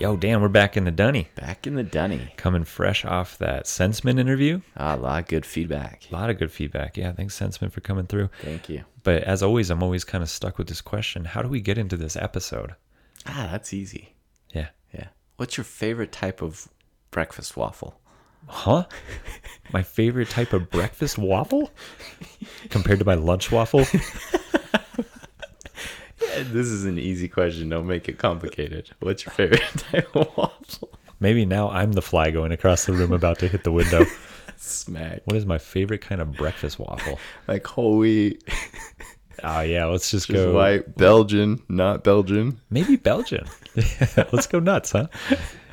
Yo, Dan, we're back in the Dunny. Back in the dunny. Coming fresh off that Sensman interview. Ah, a lot of good feedback. A lot of good feedback. Yeah, thanks, Sensman, for coming through. Thank you. But as always, I'm always kind of stuck with this question How do we get into this episode? Ah, that's easy. Yeah. Yeah. What's your favorite type of breakfast waffle? Huh? my favorite type of breakfast waffle compared to my lunch waffle? This is an easy question. Don't make it complicated. What's your favorite type of waffle? Maybe now I'm the fly going across the room about to hit the window. Smack. What is my favorite kind of breakfast waffle? Like whole wheat, Oh, yeah, let's just just go. white, Belgian, not Belgian. Maybe Belgian. let's go nuts, huh?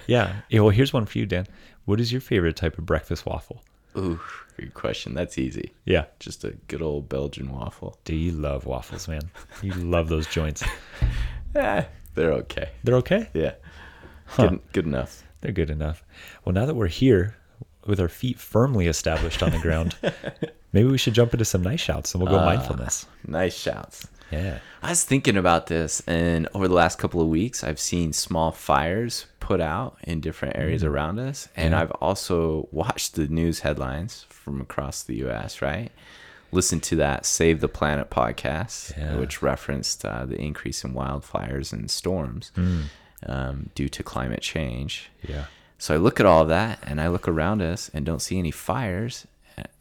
Yeah. yeah. Well, here's one for you, Dan. What is your favorite type of breakfast waffle? Ooh, good question. That's easy. Yeah. Just a good old Belgian waffle. Do you love waffles, man? You love those joints. Eh, they're okay. They're okay. Yeah. Good, good enough. They're good enough. Well, now that we're here with our feet firmly established on the ground, maybe we should jump into some nice shouts and we'll go mindfulness. Nice shouts. Yeah. I was thinking about this, and over the last couple of weeks, I've seen small fires put out in different areas around us, and I've also watched the news headlines from across the U.S. Right, listened to that Save the Planet podcast, Yeah. which referenced uh, the increase in wildfires and storms um, due to climate change. Yeah. So I look at all of that and I look around us and don't see any fires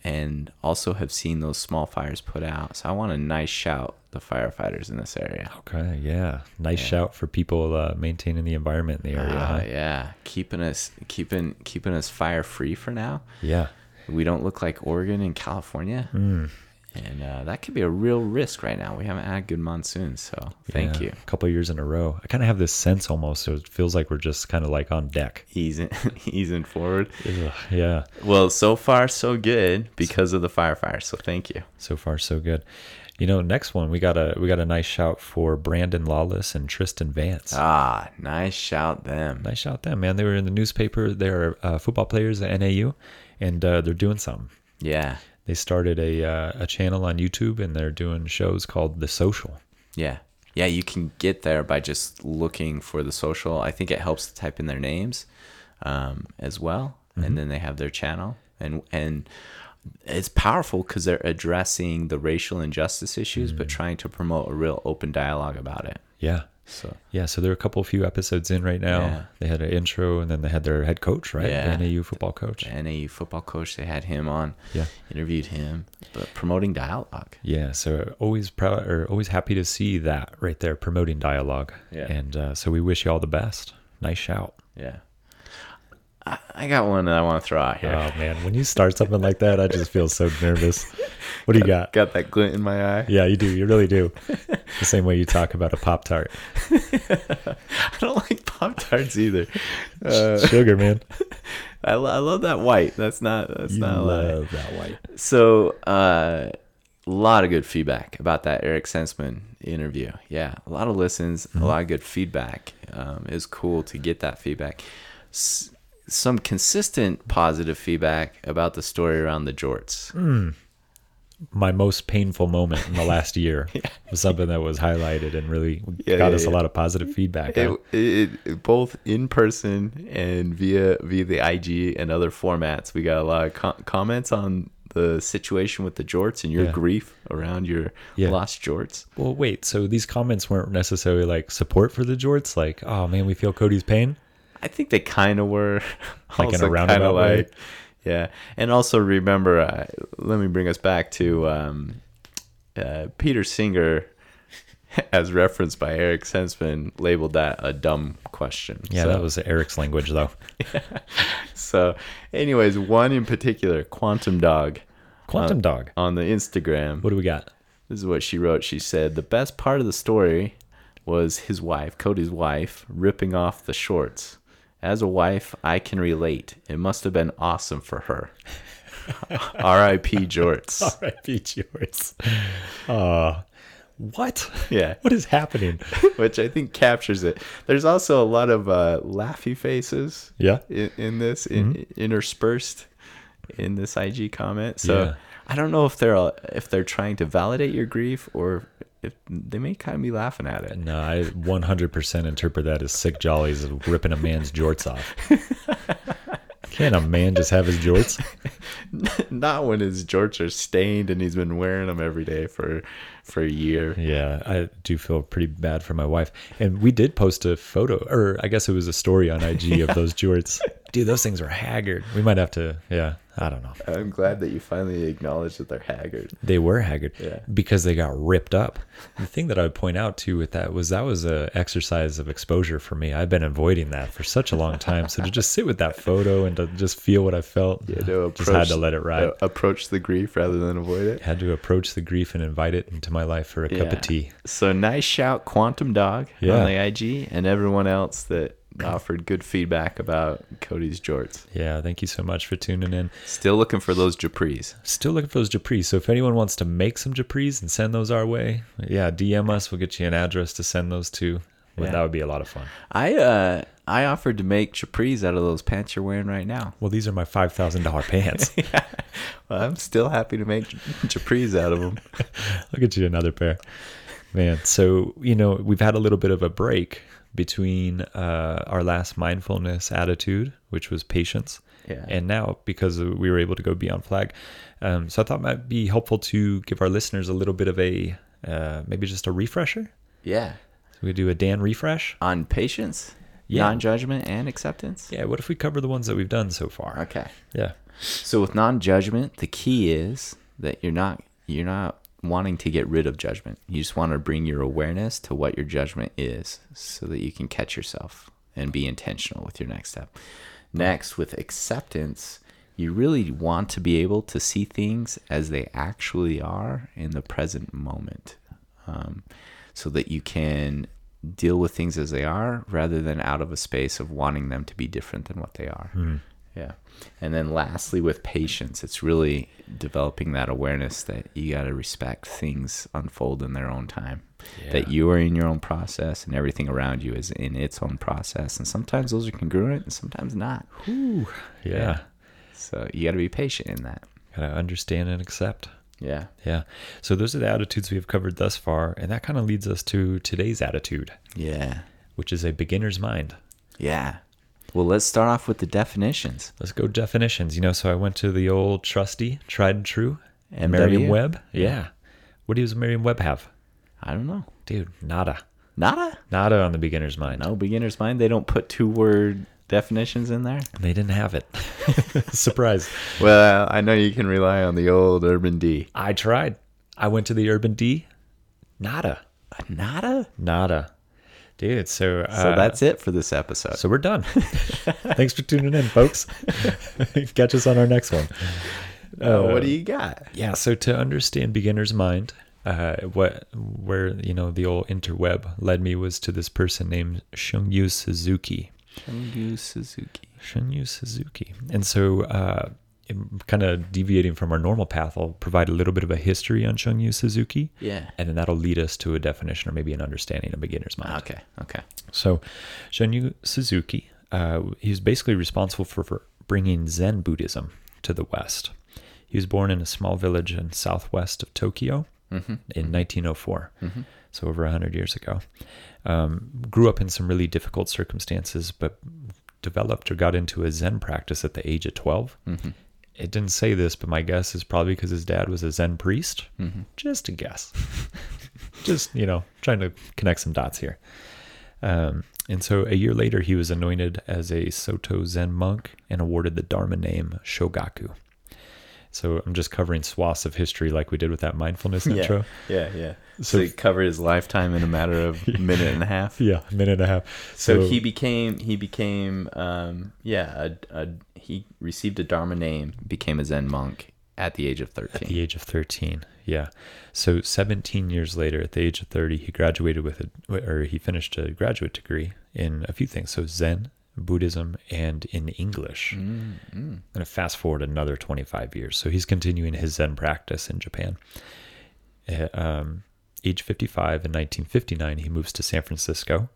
and also have seen those small fires put out. So I want a nice shout the firefighters in this area. Okay. Yeah. Nice shout for people uh, maintaining the environment in the area. Ah, huh? yeah, keeping us keeping keeping us fire free for now. Yeah. We don't look like Oregon and California. And uh, that could be a real risk right now. We haven't had good monsoons, so thank Yeah. you. A couple years in a row. I kind of have this sense almost. So it feels like we're just kind of like on deck. Easing easing forward. Ugh, yeah. Well, so far so good because of the firefighters. So thank you. So far, so good. You know, next one we got a we got a nice shout for Brandon Lawless and Tristan Vance. Ah, nice shout them. Nice shout them, man. They were in the newspaper. They're uh, football players at NAU, and uh, they're doing something. Yeah. They started a uh, a channel on YouTube, and they're doing shows called The Social. Yeah. Yeah, you can get there by just looking for the social. I think it helps to type in their names um, as well, and then they have their channel, and and it's powerful because they're addressing the racial injustice issues, but trying to promote a real open dialogue about it. Yeah, So yeah. So there are a couple few episodes in right now. Yeah. They had an intro, and then they had their head coach, right? Yeah. The NAU football coach. the NAU football coach, they had him on, Yeah. interviewed him, but promoting dialogue. Yeah, so always proud or always happy to see that right there, promoting dialogue. Yeah. And uh, so we wish you all the best. Nice shout. Yeah. I, got one that I want to throw out here. Oh man, when you start something like that, I just feel so nervous. What do you got? got that glint in my eye. Yeah, you do. You really do. The same way you talk about a pop tart. I don't like Pop Tarts either. Uh, Sugar, man. I, lo- I love that white. That's not that's You not love that white. So uh, a lot of good feedback about that Eric Sensman interview. Yeah, a lot of listens, a lot of good feedback. Um, it was cool to get that feedback. S- some consistent positive feedback about the story around the jorts. Hmm. My most painful moment in the last year was something that was highlighted and really Yeah, got yeah, us a lot of positive feedback. It, it, it- both in person and via via the IG and other formats. We got a lot of co- comments on the situation with the jorts and your Yeah. grief around your Yeah. lost jorts. Well, wait. So these comments weren't necessarily like support for the jorts. Like, oh man, we feel Cody's pain. I think they kind of were Like in a roundabout way? like- yeah. And also remember, uh, let me bring us back to um, uh, Peter Singer, as referenced by Eric Sensman, labeled that a dumb question. Yeah, So- that was Eric's language though. So, anyways, one in particular, Quantum Dog, Quantum Dog. on the Instagram. What do we got? This is what she wrote. She said the best part of the story was his wife, Cody's wife, ripping off the shorts. As a wife, I can relate. It must have been awesome for her. R.I.P. Jorts. R.I.P. Jorts. Uh, what? Yeah, What is happening? which I think captures it. There's also a lot of uh, laughy faces Yeah. in, in this, in, interspersed in this IG comment. So Yeah. I don't know if they're if they're trying to validate your grief or it, they may kind of be laughing at it. No, I 100% interpret that as sick jollies of ripping a man's jorts off. Can't a man just have his jorts? Not when his jorts are stained and he's been wearing them every day for for a year. Yeah, I do feel pretty bad for my wife. And we did post a photo, or I guess it was a story on IG of those jorts. Dude, those things are haggard. We might have to, yeah, I don't know. I'm glad that you finally acknowledged that they're haggard. They were haggard Yeah. because they got ripped up. The thing that I would point out too with that was that was a exercise of exposure for me. I've been avoiding that for such a long time. So to just sit with that photo and to just feel what I felt, Yeah, to just had to let it ride. uh, approach the grief rather than avoid it. had to approach the grief and invite it into my life for a cup of tea. So nice shout, Quantum Dog Yeah. on the IG, and everyone else that offered good feedback about Cody's jorts. Yeah, thank you so much for tuning in. Still looking for those Japris. Still looking for those Japris. So if anyone wants to make some Japris and send those our way, yeah, DM us. We'll get you an address to send those to. Yeah. that would be a lot of fun. I uh I offered to make Japris out of those pants you're wearing right now. Well, these are my five thousand dollar pants. Well, I'm still happy to make Japris out of them. I'll get you another pair. Man, so you know we've had a little bit of a break between uh, our last mindfulness attitude, which was patience, Yeah. and now because we were able to go beyond flag. Um, so I thought it might be helpful to give our listeners a little bit of a uh, maybe just a refresher. Yeah. So we do a Dan refresh. On patience, Yeah. non-judgment, and acceptance. Yeah, what if we cover the ones that we've done so far? Okay. Yeah. So with non-judgment, the key is that you're not you're not wanting to get rid of judgment. You just want to bring your awareness to what your judgment is so that you can catch yourself and be intentional with your next step. Next, with acceptance, you really want to be able to see things as they actually are in the present moment. Um, so that you can deal with things as they are rather than out of a space of wanting them to be different than what they are. Yeah. And then lastly, with patience, it's really developing that awareness that you got to respect things unfold in their own time. That you are in your own process and everything around you is in its own process. And sometimes those are congruent and sometimes not. Yeah. So you got to be patient in that. Gotta understand and accept. Yeah. Yeah. So those are the attitudes we have covered thus far, and that kind of leads us to today's attitude, Yeah. which is a beginner's mind. Yeah. Well, let's start off with the definitions. Let's go definitions. You know, so I went to the old trusty, tried and true, and Merriam-Web. Yeah. What does Merriam-Web have? I don't know. Dude, nada. Nada? Nada on the beginner's mind. No beginner's mind. They don't put two word definitions in there. They didn't have it. Surprise. Well, I know you can rely on the old Urban D. I tried. I went to the Urban D. Nada. Uh, nada? Nada. Dude, so uh, So that's it for this episode. So we're done. Thanks for tuning in, folks. Catch us on our next one. Uh, what do you got? Yeah, so to understand beginner's mind, uh, what where you know the old interweb led me was to this person named Shungyu Suzuki. Shungu Suzuki. Shunyu Suzuki, and so uh, kind of deviating from our normal path, I'll provide a little bit of a history on Shunyu Suzuki, Yeah. and then that'll lead us to a definition or maybe an understanding of beginner's mind. Okay. Okay. So, Shunyu Suzuki, uh, he was basically responsible for, for bringing Zen Buddhism to the West. He was born in a small village in southwest of Tokyo in 1904, so over 100 years ago. Um, grew up in some really difficult circumstances, but developed or got into a Zen practice at the age of 12. It didn't say this, but my guess is probably because his dad was a Zen priest. Just a guess. Just, you know, trying to connect some dots here. Um, and so a year later, he was anointed as a Soto Zen monk and awarded the Dharma name Shogaku. So I'm just covering swaths of history like we did with that mindfulness intro. Yeah. Yeah. So, So- he covered his lifetime in a matter of a minute and a half. Yeah, a minute and a half. So, he became he became um yeah a, a he received a Dharma name became a Zen monk at the age of at thirteen. the age of 13. Yeah. So 17 years later, at the age of 30, he graduated with a, or he finished a graduate degree in a few things. So Zen, Buddhism, and in English. Mm, mm. I'm going to fast forward another 25 years. So he's continuing his Zen practice in Japan. At, um, age 55 in 1959, he moves to San Francisco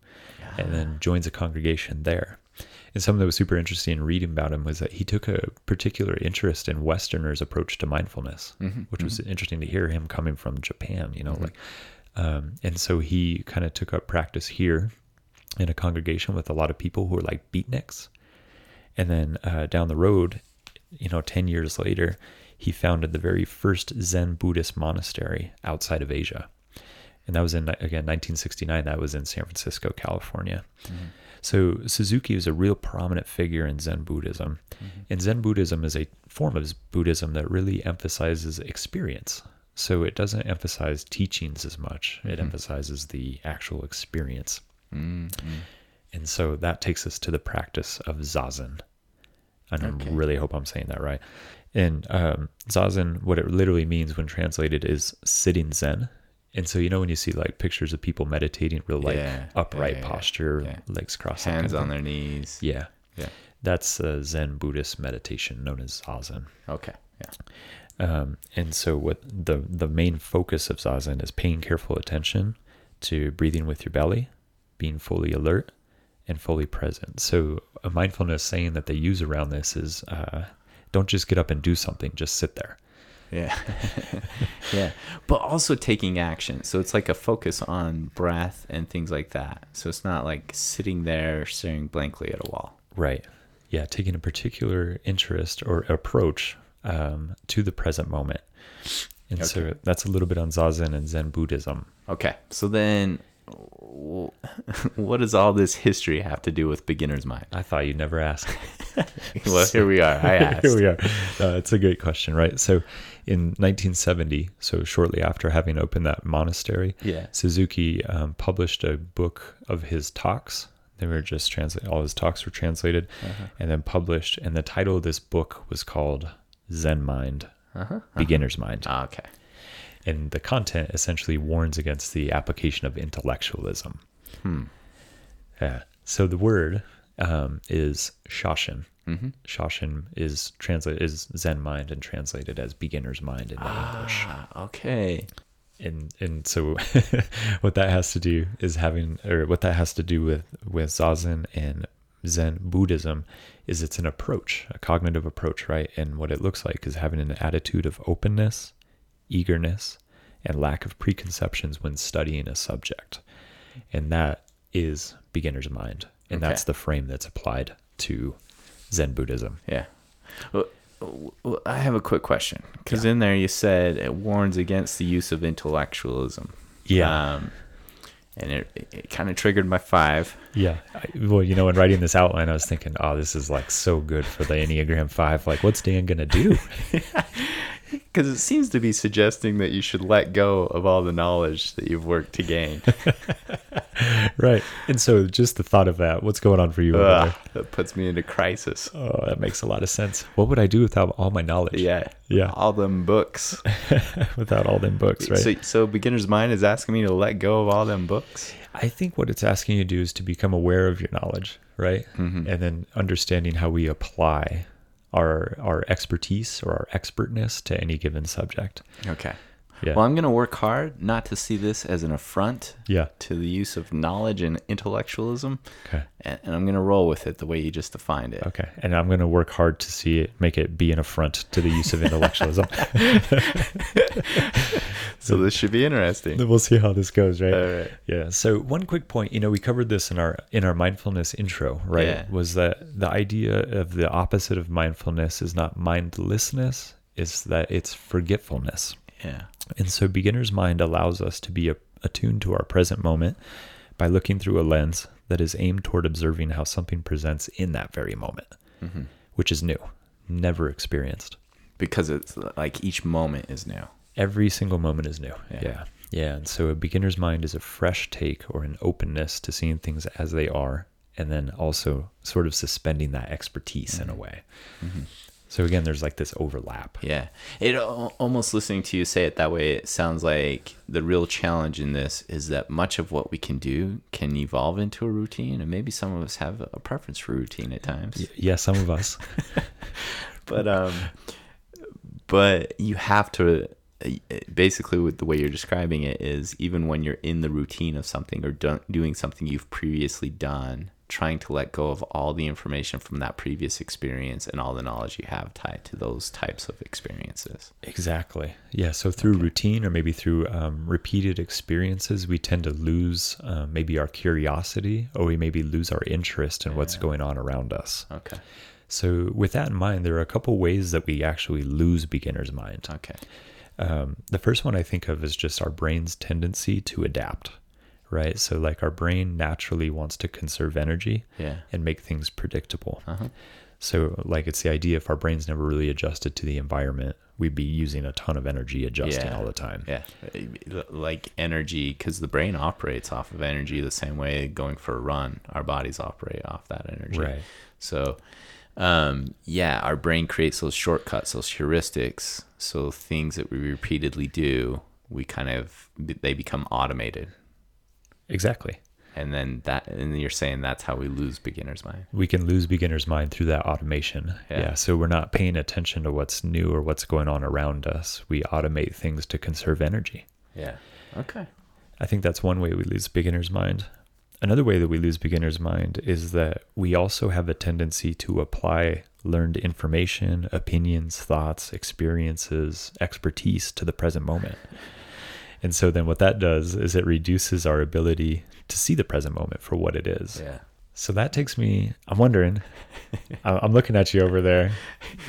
and then ah. joins a congregation there. And something that was super interesting in reading about him was that he took a particular interest in Westerners' approach to mindfulness, which was interesting to hear him coming from Japan. You know, like Um, and so he kind of took up practice here in a congregation with a lot of people who were like beatniks. And then uh, down the road, you know, 10 years later, he founded the very first Zen Buddhist monastery outside of Asia. And that was in, again, 1969. That was in San Francisco, California. Mm-hmm. So Suzuki is a real prominent figure in Zen Buddhism. Mm-hmm. And Zen Buddhism is a form of Buddhism that really emphasizes experience. So it doesn't emphasize teachings as much, it mm-hmm. emphasizes the actual experience. Mm-hmm. And so that takes us to the practice of Zazen. And okay. I really hope I'm saying that right. And um, Zazen, what it literally means when translated is sitting Zen. And so, you know, when you see like pictures of people meditating, real like yeah, upright yeah, posture, yeah. legs crossed, hands on their knees. Yeah. Yeah. That's a Zen Buddhist meditation known as Zazen. Okay. Yeah. Um, and so, what the the main focus of Zazen is paying careful attention to breathing with your belly, being fully alert, and fully present. So, a mindfulness saying that they use around this is uh, don't just get up and do something, just sit there. Yeah. yeah. But also taking action. So it's like a focus on breath and things like that. So it's not like sitting there staring blankly at a wall. Right. Yeah. Taking a particular interest or approach um, to the present moment. And okay. so that's a little bit on Zazen and Zen Buddhism. Okay. So then what does all this history have to do with beginner's mind? I thought you'd never ask. well, here we are. I asked. here we are. Uh, it's a great question, right? So, in 1970, so shortly after having opened that monastery, yeah. Suzuki um, published a book of his talks. They were just translated. All his talks were translated uh-huh. and then published. And the title of this book was called Zen Mind, uh-huh. Uh-huh. Beginner's Mind. Ah, okay and the content essentially warns against the application of intellectualism. Hmm. Yeah. So the word um, is shoshin. Mm-hmm. Shoshin is translated is Zen mind and translated as beginner's mind in ah, English. Okay. And and so what that has to do is having or what that has to do with with zazen and Zen Buddhism is it's an approach, a cognitive approach, right? And what it looks like is having an attitude of openness eagerness, and lack of preconceptions when studying a subject. And that is beginner's mind. And okay. that's the frame that's applied to Zen Buddhism. Yeah. Well, I have a quick question because yeah. in there you said it warns against the use of intellectualism. Yeah. Um, and it, it kind of triggered my five. Yeah. I, well, you know, in writing this outline, I was thinking, oh, this is like so good for the Enneagram 5. Like, what's Dan going to do? Because it seems to be suggesting that you should let go of all the knowledge that you've worked to gain. right. And so just the thought of that, what's going on for you? Uh, that puts me into crisis. Oh, that makes a lot of sense. What would I do without all my knowledge? Yeah. Yeah. All them books. without all them books, right? So, so beginner's mind is asking me to let go of all them books? I think what it's asking you to do is to become aware of your knowledge, right? Mm-hmm. And then understanding how we apply our our expertise or our expertness to any given subject. Okay. Yeah. Well, I'm going to work hard not to see this as an affront yeah. to the use of knowledge and intellectualism. Okay. And, and I'm going to roll with it the way you just defined it. Okay. And I'm going to work hard to see it, make it be an affront to the use of intellectualism. so this should be interesting. We'll see how this goes, right? All right. Yeah. So one quick point, you know, we covered this in our in our mindfulness intro, right? Yeah. Was that the idea of the opposite of mindfulness is not mindlessness, is that it's forgetfulness. Yeah. And so, beginner's mind allows us to be attuned to our present moment by looking through a lens that is aimed toward observing how something presents in that very moment, mm-hmm. which is new, never experienced. Because it's like each moment is new. Every single moment is new. Yeah. yeah. Yeah. And so, a beginner's mind is a fresh take or an openness to seeing things as they are, and then also sort of suspending that expertise mm-hmm. in a mm-hmm. way. Mm-hmm. So again, there's like this overlap. Yeah, it almost listening to you say it that way, it sounds like the real challenge in this is that much of what we can do can evolve into a routine, and maybe some of us have a preference for routine at times. Yeah, some of us. but um, but you have to basically with the way you're describing it is even when you're in the routine of something or do- doing something you've previously done trying to let go of all the information from that previous experience and all the knowledge you have tied to those types of experiences. Exactly. Yeah. So through routine or maybe through um, repeated experiences, we tend to lose uh, maybe our curiosity or we maybe lose our interest in what's going on around us. Okay. So, with that in mind, there are a couple ways that we actually lose beginner's mind. Okay. Um, the first one I think of is just our brain's tendency to adapt, right? So, like our brain naturally wants to conserve energy Yeah. and make things predictable. Uh-huh. So, like, it's the idea if our brain's never really adjusted to the environment, we'd be using a ton of energy adjusting Yeah. all the time. Yeah. Like energy, because the brain operates off of energy the same way going for a run, our bodies operate off that energy. Right. So, um, yeah, our brain creates those shortcuts, those heuristics. So things that we repeatedly do, we kind of they become automated, Exactly. and then that, and you're saying that's how we lose beginner's mind. We can lose beginner's mind through that automation. Yeah. yeah. So, we're not paying attention to what's new or what's going on around us. We automate things to conserve energy. Yeah. Okay. I think that's one way we lose beginner's mind. Another way that we lose beginner's mind is that we also have a tendency to apply learned information, opinions, thoughts, experiences, expertise to the present moment. And so then what that does is it reduces our ability to see the present moment for what it is. Yeah. So that takes me, I'm wondering, I'm looking at you over there.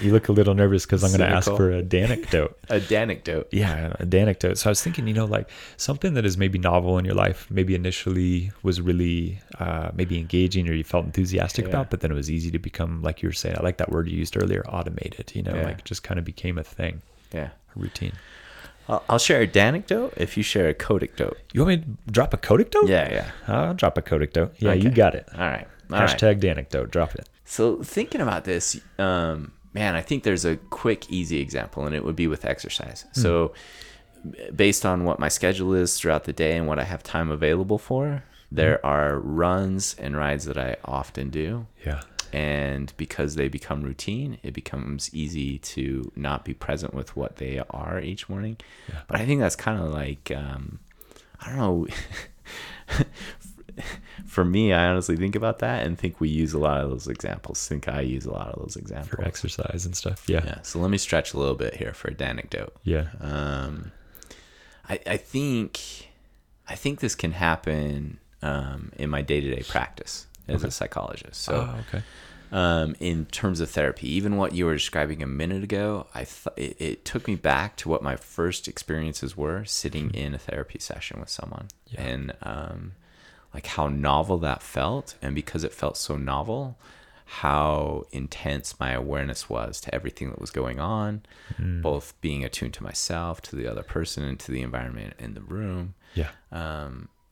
You look a little nervous because I'm going to ask for a danecdote. A danecdote. Yeah, a anecdote. So I was thinking, you know, like something that is maybe novel in your life, maybe initially was really uh, maybe engaging or you felt enthusiastic Yeah. about, but then it was easy to become, like you were saying, I like that word you used earlier, automated. You know, Yeah. like just kind of became a thing, Yeah. a routine. I'll, I'll share a danecdote if you share a codicdote. You want me to drop a codicdote? Yeah. Yeah. I'll drop a codicdote. Yeah, you got it. All right. All right. Hashtag danecdote. Drop it. So thinking about this, um, man, I think there's a quick, easy example, and it would be with exercise. So, based on what my schedule is throughout the day and what I have time available for, there are runs and rides that I often do. Yeah. And because they become routine, it becomes easy to not be present with what they are each morning. But I think that's kind of like, um, I don't know. For me, I honestly think about that and think we use a lot of those examples. Think I use a lot of those examples. For exercise and stuff. Yeah. Yeah. So let me stretch a little bit here for a anecdote. Yeah. Um, I, I think I think this can happen um, in my day to day practice as a psychologist. So oh, okay. um, in terms of therapy. Even what you were describing a minute ago, I th- it, it took me back to what my first experiences were sitting in a therapy session with someone, Yeah. and um, like how novel that felt, and because it felt so novel, how intense my awareness was to everything that was going on, Mm. both being attuned to myself, to the other person, and to the environment in the room, Yeah.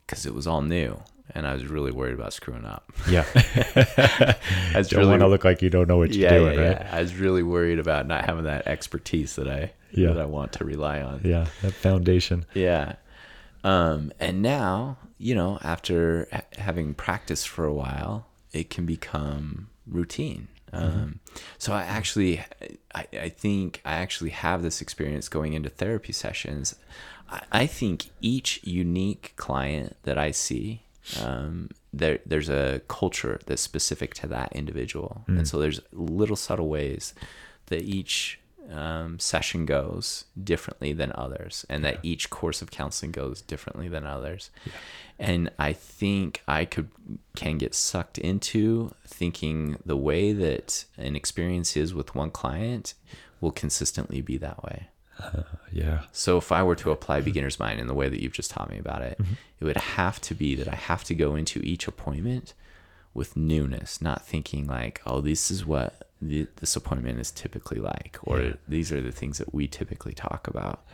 Because it was all new. And I was really worried about screwing up. Yeah. I was don't want to look like you don't know what you're yeah, doing, yeah, right? yeah. I was really worried about not having that expertise that I Yeah. that I want to rely on. Yeah. That foundation. Yeah. Um, and now, you know, after ha- having practiced for a while, it can become routine. Um, so I actually, I, I think I actually have this experience going into therapy sessions. I, I think each unique client that I see, um, there, there's a culture that's specific to that individual. And so there's little subtle ways that each um, session goes differently than others, and that each course of counseling goes differently than others. And I think I could can get sucked into thinking the way that an experience is with one client will consistently be that way. Yeah. So if I were to apply beginner's mind in the way that you've just taught me about it, it would have to be that I have to go into each appointment with newness, not thinking like, oh, this is what the, this appointment is typically like, or Yeah. these are the things that we typically talk about,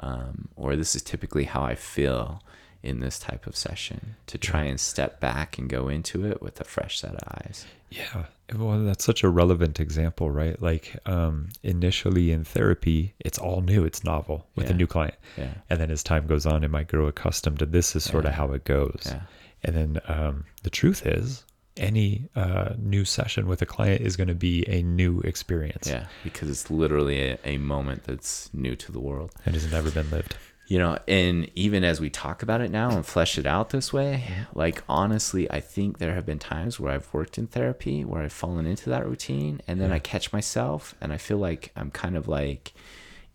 um, or this is typically how I feel in this type of session. To try and step back and go into it with a fresh set of eyes. Yeah. Well, that's such a relevant example, right? Like um, initially in therapy, it's all new, it's novel with a new client. Yeah. And then as time goes on, it might grow accustomed to this is sort of how it goes. Yeah. And then um, the truth is, any uh, new session with a client is going to be a new experience. Yeah, because it's literally a, a moment that's new to the world. It has never been lived. you know and even as we talk about it now and flesh it out this way like honestly i think there have been times where i've worked in therapy where i've fallen into that routine and then i catch myself and i feel like i'm kind of like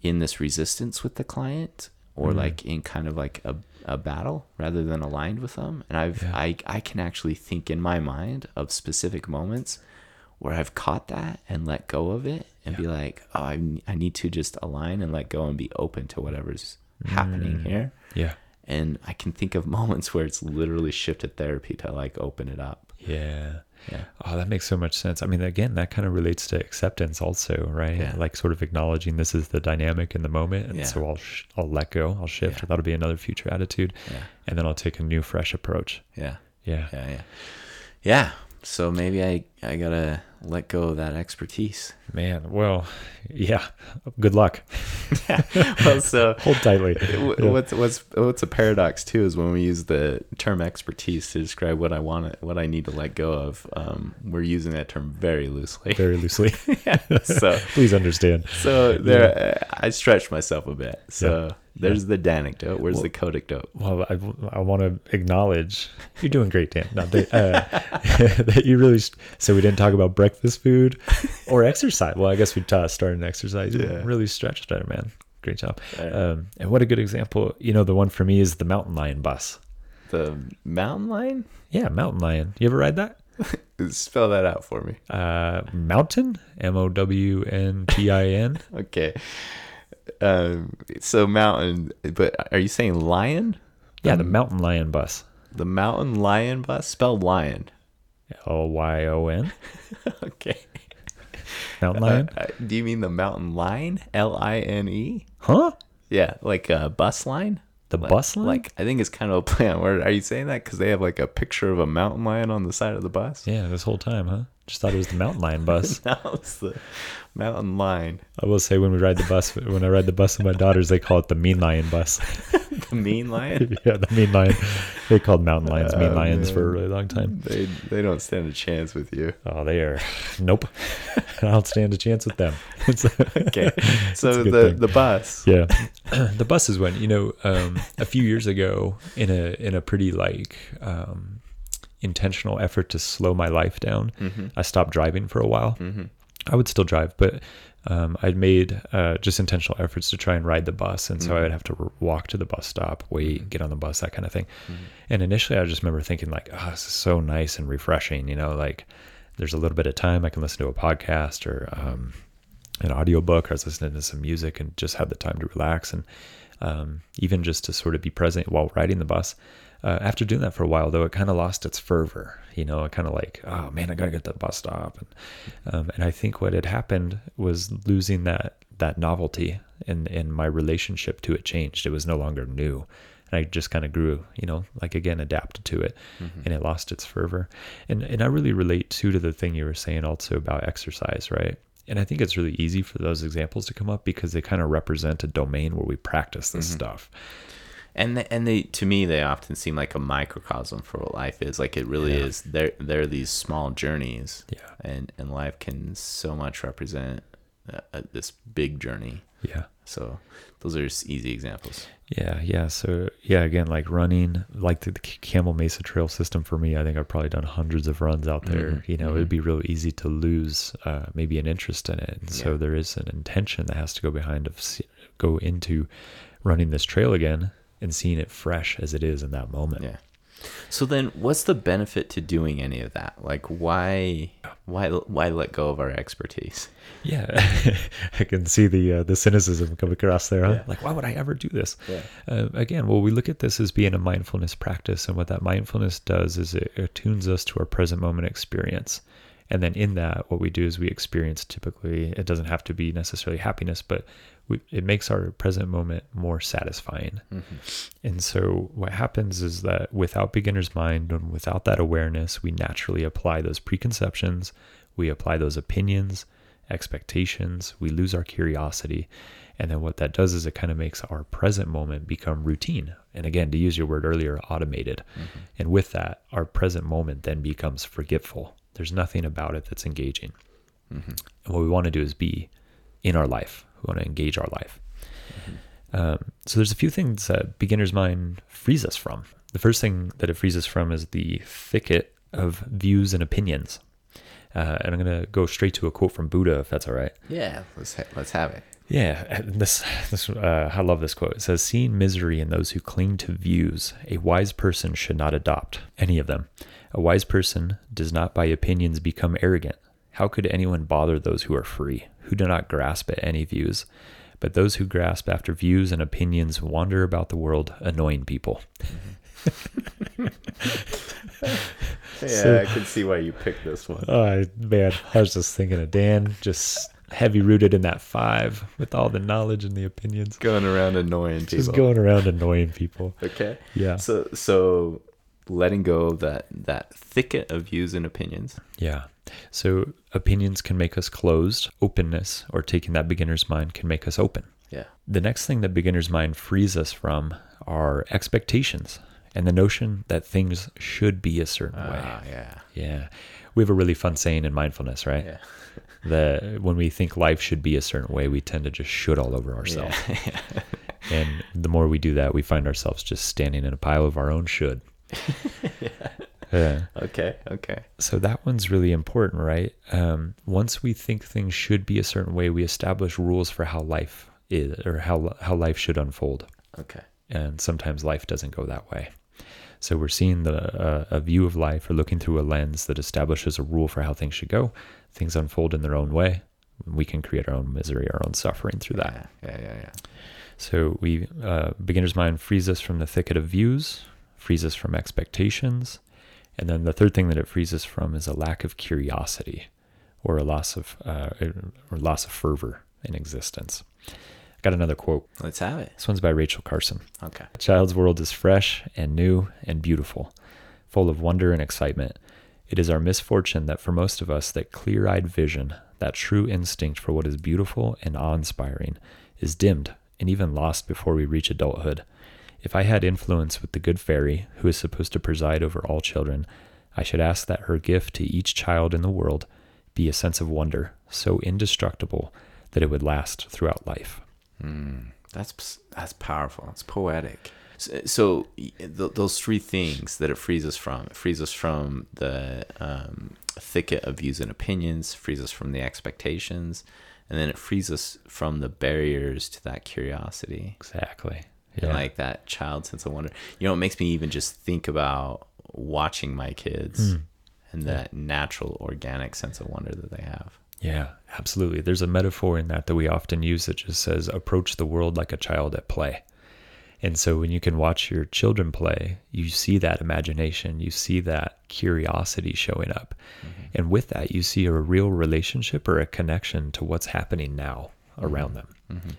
in this resistance with the client or like in kind of like a, a battle rather than aligned with them and i've Yeah. I, I can actually think in my mind of specific moments where I've caught that and let go of it and be like, oh, I, I need to just align and let go and be open to whatever's happening mm. here. Yeah. And I can think of moments where it's literally shifted therapy to like open it up. Yeah. Yeah. Oh, that makes so much sense. I mean, again, that kind of relates to acceptance also, right? Yeah. Like sort of acknowledging this is the dynamic in the moment. And Yeah. so I'll, sh- I'll let go, I'll shift. Yeah. That'll be another future attitude. Yeah. And then I'll take a new, fresh approach. Yeah. Yeah. Yeah. Yeah. Yeah. So maybe I, I gotta let go of that expertise. Man, well, yeah. Good luck. well, so Hold tightly. Wh- Yeah. What's what's what's a paradox too is when we use the term expertise to describe what I want, what I need to let go of. Um, we're using that term very loosely. Very loosely. so Please understand. so there, uh, I stretched myself a bit. So there's the danecdote. Where's Well- the codicdote? Well, I, I want to acknowledge you're doing great, Dan. Not that, uh, that you really. So we didn't talk about breakfast food or exercise. Well, I guess we uh, started an exercise. You Yeah. really stretched there, man. Great job. Yeah. Um, and what a good example. You know, the one for me is the mountain lion bus. The mountain lion. Yeah, mountain lion. You ever ride that? Spell that out for me. Uh, mountain, M O W N T I N. Okay. Um, so mountain, but are you saying lion? Yeah, the mountain lion bus. The mountain lion bus? spelled lion. L Y O N. Okay. Mountain lion. Uh, do you mean the mountain line? L I N E? Huh? Yeah, like a bus line. The Like- bus line? Like I think it's kind of a play on word. Are you saying that because they have like a picture of a mountain lion on the side of the bus? Yeah, this whole time, huh? Just thought it was the mountain lion bus. No, it's the mountain lion. I will say when we ride the bus, when I ride the bus with my daughters, they call it the mean lion bus. The mean lion. yeah, the mean lion. They called mountain lions mean Oh, lions for a really long time. they they don't stand a chance with you. Oh, they are. Nope. I don't stand a chance with them. Okay, so the thing. the bus. yeah, the bus is when you know um, a few years ago in a in a pretty like um, intentional effort to slow my life down. I stopped driving for a while. I would still drive, but um, I'd made uh, just intentional efforts to try and ride the bus, and so I would have to r- walk to the bus stop, wait, get on the bus, that kind of thing. And initially, I just remember thinking like, "Oh, this is so nice and refreshing," you know, like there's a little bit of time I can listen to a podcast or um, an audiobook. I was listening to some music and just had the time to relax and um, even just to sort of be present while riding the bus. Uh, after doing that for a while, though, it kind of lost its fervor. You know, kind of like, oh man, I gotta get to the bus stop. And, um, and I think what had happened was losing that that novelty, and and my relationship to it changed. It was no longer new. And I just kind of grew, you know, like again, adapted to it, and it lost its fervor. And and I really relate too to the thing you were saying also about exercise, right? And I think it's really easy for those examples to come up because they kind of represent a domain where we practice this stuff. And they, and they to me they often seem like a microcosm for what life is. Like it really Yeah. is. They're they're these small journeys. Yeah. And and life can so much represent uh, uh, this big journey. Yeah. So those are just easy examples. Yeah, yeah. So yeah, again, like running, like the, the Campbell Mesa Trail system for me, I think I've probably done hundreds of runs out there. Mhm, You know, it'd be real easy to lose uh, maybe an interest in it, and so there is an intention that has to go behind of go into running this trail again and seeing it fresh as it is in that moment. Yeah. So then, what's the benefit to doing any of that? Like, why, why, why let go of our expertise? Yeah, I can see the uh, the cynicism come across there. Huh? Yeah. Like, why would I ever do this? Yeah. Uh, again, well, we look at this as being a mindfulness practice, and what that mindfulness does is it attunes us to our present moment experience. And then in that, what we do is we experience typically, it doesn't have to be necessarily happiness, but we, it makes our present moment more satisfying. Mm-hmm. And so what happens is that without beginner's mind and without that awareness, we naturally apply those preconceptions, we apply those opinions, expectations, we lose our curiosity. And then what that does is it kind of makes our present moment become routine. And again, to use your word earlier, automated. Mm-hmm. And with that, our present moment then becomes forgetful. There's nothing about it that's engaging. Mm-hmm. And what we want to do is be in our life. We want to engage our life. Um, so there's a few things that beginner's mind frees us from. The first thing that it frees us from is the thicket of views and opinions. Uh, and I'm going to go straight to a quote from Buddha, if that's all right. Yeah, let's ha- let's have it. Yeah, this this uh, I love this quote. It says, "Seeing misery in those who cling to views, a wise person should not adopt any of them. A wise person does not by opinions become arrogant. How could anyone bother those who are free, who do not grasp at any views? But those who grasp after views and opinions wander about the world, annoying people." Yeah, So- I can see why you picked this one. Oh man, I was just thinking of Dan, just heavy rooted in that five with all the knowledge and the opinions, Going around annoying people. just going around annoying people. Okay. Yeah. So so letting go of that that thicket of views and opinions. Yeah. So opinions can make us closed. Openness or taking that beginner's mind can make us open. Yeah. The next thing that beginner's mind frees us from are expectations and the notion that things should be a certain way. Ah, yeah. Yeah. We have a really fun saying in mindfulness, right? Yeah. That when we think life should be a certain way, we tend to just should all over ourselves. Yeah. And the more we do that, we find ourselves just standing in a pile of our own should. Yeah. Okay. Okay. So that one's really important, right? Um, once we think things should be a certain way, we establish rules for how life is or how how life should unfold. Okay. And sometimes life doesn't go that way. So we're seeing the uh, a view of life or looking through a lens that establishes a rule for how things should go. Things unfold in their own way. We can create our own misery, our own suffering through that. Yeah. Yeah. Yeah. Yeah. So we uh, beginner's mind frees us from the thicket of views, frees us from expectations, and then the third thing that it frees us from is a lack of curiosity, or a loss of uh, or loss of fervor in existence. I got another quote. Let's have it. This one's by Rachel Carson. Okay. A child's world is fresh and new and beautiful, full of wonder and excitement. It is our misfortune that for most of us, that clear eyed vision, that true instinct for what is beautiful and awe inspiring, is dimmed and even lost before we reach adulthood. If I had influence with the good fairy, who is supposed to preside over all children, I should ask that her gift to each child in the world be a sense of wonder so indestructible that it would last throughout life. That's that's powerful. It's poetic. So, so th- those three things that it frees us from. It frees us from the um, thicket of views and opinions. Frees us from the expectations, and then it frees us from the barriers to that curiosity. Exactly. And like that child sense of wonder. You know, it makes me even just think about watching my kids hmm. and that natural, organic sense of wonder that they have. Yeah, absolutely. There's a metaphor in that that we often use that just says, approach the world like a child at play. And so when you can watch your children play, you see that imagination, you see that curiosity showing up. Mm-hmm. And with that, you see a real relationship or a connection to what's happening now mm-hmm. around them. Mm-hmm.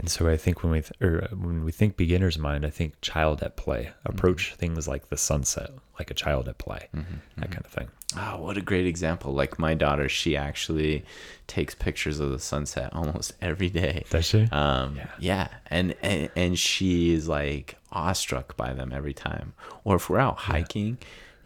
And so I think when we th- or uh, when we think beginner's mind, I think child at play. Mm-hmm. Approach things like the sunset, like a child at play, mm-hmm. Mm-hmm. that kind of thing. Oh, what a great example. Like my daughter, she actually takes pictures of the sunset almost every day. Does she? Um, Yeah. yeah. And, and, and she is like awestruck by them every time. Or if we're out hiking,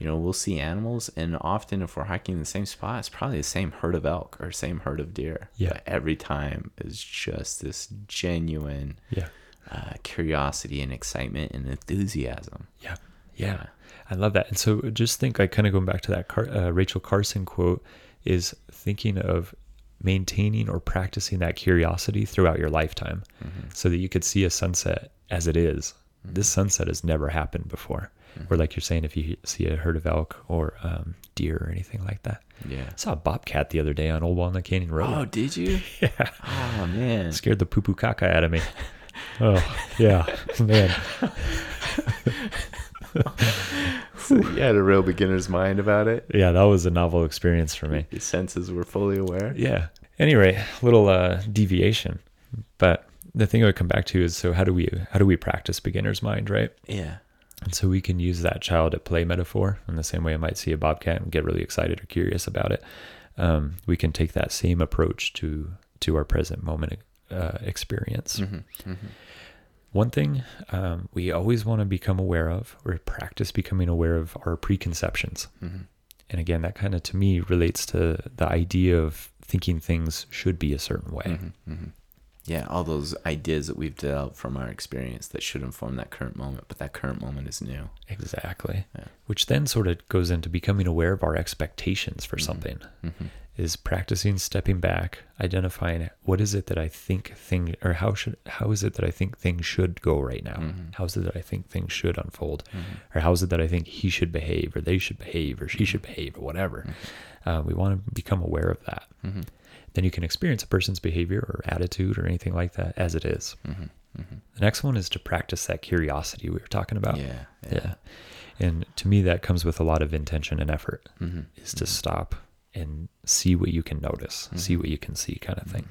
you know, we'll see animals. And often if we're hiking in the same spot, it's probably the same herd of elk or same herd of deer. Yeah. But every time is just this genuine yeah. uh, curiosity and excitement and enthusiasm. Yeah, yeah, I love that. And so, just think, like, kind of going back to that Car- uh, Rachel Carson quote, is thinking of maintaining or practicing that curiosity throughout your lifetime, so that you could see a sunset as it is. This sunset has never happened before. Or, like you're saying, if you see a herd of elk or um, deer or anything like that. Yeah. I saw a bobcat the other day on Old Walnut Canyon Road. Oh, did you? yeah, Oh, man. scared the poo poo caca out of me. oh yeah, man. So you had a real beginner's mind about it. Yeah, that was a novel experience for me. Your senses were fully aware. Yeah. Anyway, little uh, deviation, but the thing I would come back to is so how do we how do we practice beginner's mind, right? Yeah. And so we can use that child at play metaphor in the same way I might see a bobcat and get really excited or curious about it. Um, we can take that same approach to to our present moment uh, experience. One thing um, we always want to become aware of or practice becoming aware of are preconceptions. And again, that kind of to me relates to the idea of thinking things should be a certain way. Yeah, all those ideas that we've developed from our experience that should inform that current moment, but that current moment is new. Exactly. Yeah. Which then sort of goes into becoming aware of our expectations for something. Mm-hmm. Is practicing stepping back, identifying what is it that I think thing or how should how is it that I think things should go right now? Mm-hmm. How is it that I think things should unfold? Or how is it that I think he should behave or they should behave or Mm-hmm. she should behave or whatever? Uh, we want to become aware of that. Mm-hmm. Then you can experience a person's behavior or attitude or anything like that as it is. The next one is to practice that curiosity we were talking about. Yeah, yeah. Yeah. And to me, that comes with a lot of intention and effort Mm-hmm. is to stop and see what you can notice, see what you can see, kind of thing.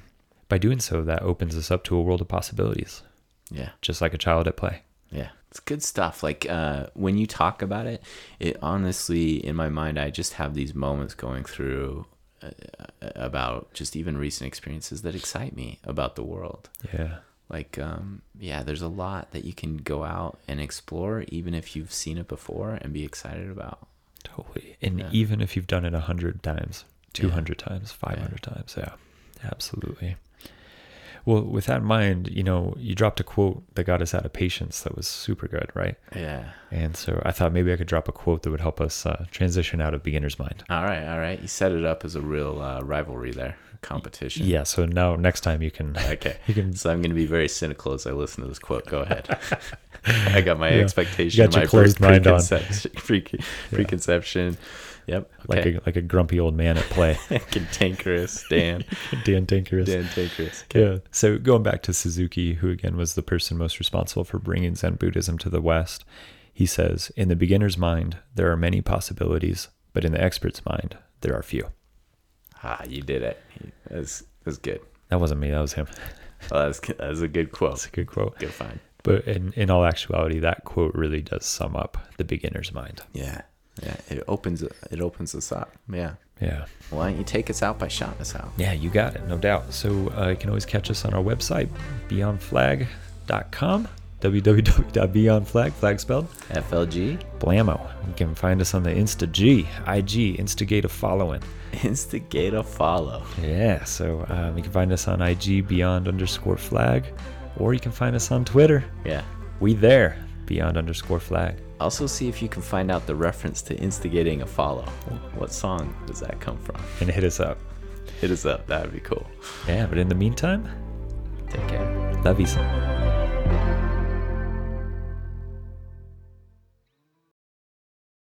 By doing so, that opens us up to a world of possibilities, Yeah. just like a child at play. Yeah, it's good stuff. Like uh, when you talk about it, it honestly, in my mind, I just have these moments going through about just even recent experiences that excite me about the world. Yeah. Like, um, yeah, there's a lot that you can go out and explore, even if you've seen it before, and be excited about. Totally. And Yeah. even if you've done it a hundred times, two hundred times, five hundred times, yeah, absolutely. Well, with that in mind, you know, you dropped a quote that got us out of patience that was super good, right? Yeah. And so I thought maybe I could drop a quote that would help us uh, transition out of beginner's mind. All right, all right. You set it up as a real uh, rivalry there, competition. Yeah. So now next time you can. Okay. You can. So I'm going to be very cynical as I listen to this quote. Go ahead. I got my Yeah. expectation, You got my closed mind on. preconception, pre- preconception. Yep. Like a like a grumpy old man at play, cantankerous Dan. Dan Tankerous. Dan Tankerous. Okay. Yeah. So going back to Suzuki, who again was the person most responsible for bringing Zen Buddhism to the West, he says, "In the beginner's mind, there are many possibilities, but in the expert's mind, there are few." Ah, you did it. That's that's good. That wasn't me. That was him. Well, that's that's a good quote. That's a good quote. Good find. But in in all actuality, that quote really does sum up the beginner's mind. Yeah. Yeah. It opens it opens us up. Yeah. Yeah. Why don't you take us out by shouting us out? Yeah, you got it, no doubt. So uh, you can always catch us on our website, beyondflag.com, www.beyondflag, flag spelled, FLG. blammo. You can find us on the Insta G, IG, instigate a following. Instigate a follow. Yeah, so um, you can find us on IG, beyond underscore flag, or you can find us on Twitter. Yeah. We there, beyond underscore flag. Also, see if you can find out the reference to instigating a follow. What song does that come from? And hit us up. Hit us up. That would be cool. Yeah, but in the meantime, Take care. love you.